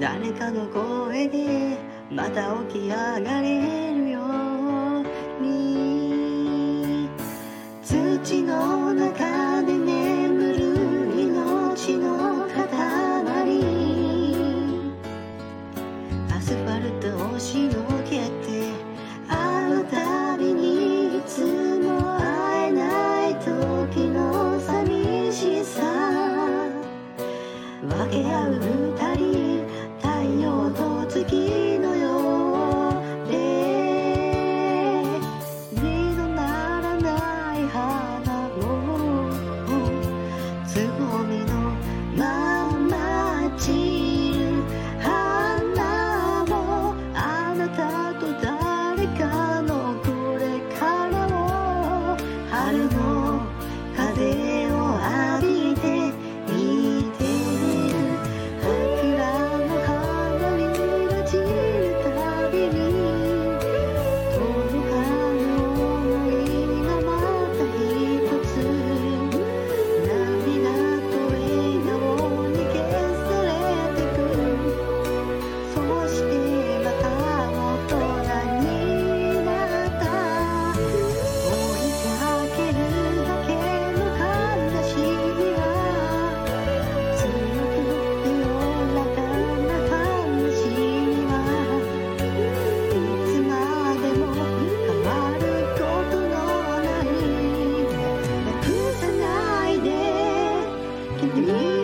誰かの声でまた起き上がれるように。土の中で眠る命の塊アスファルトをしのけてあの旅にいつも会えない時の寂しさ。分け合う你。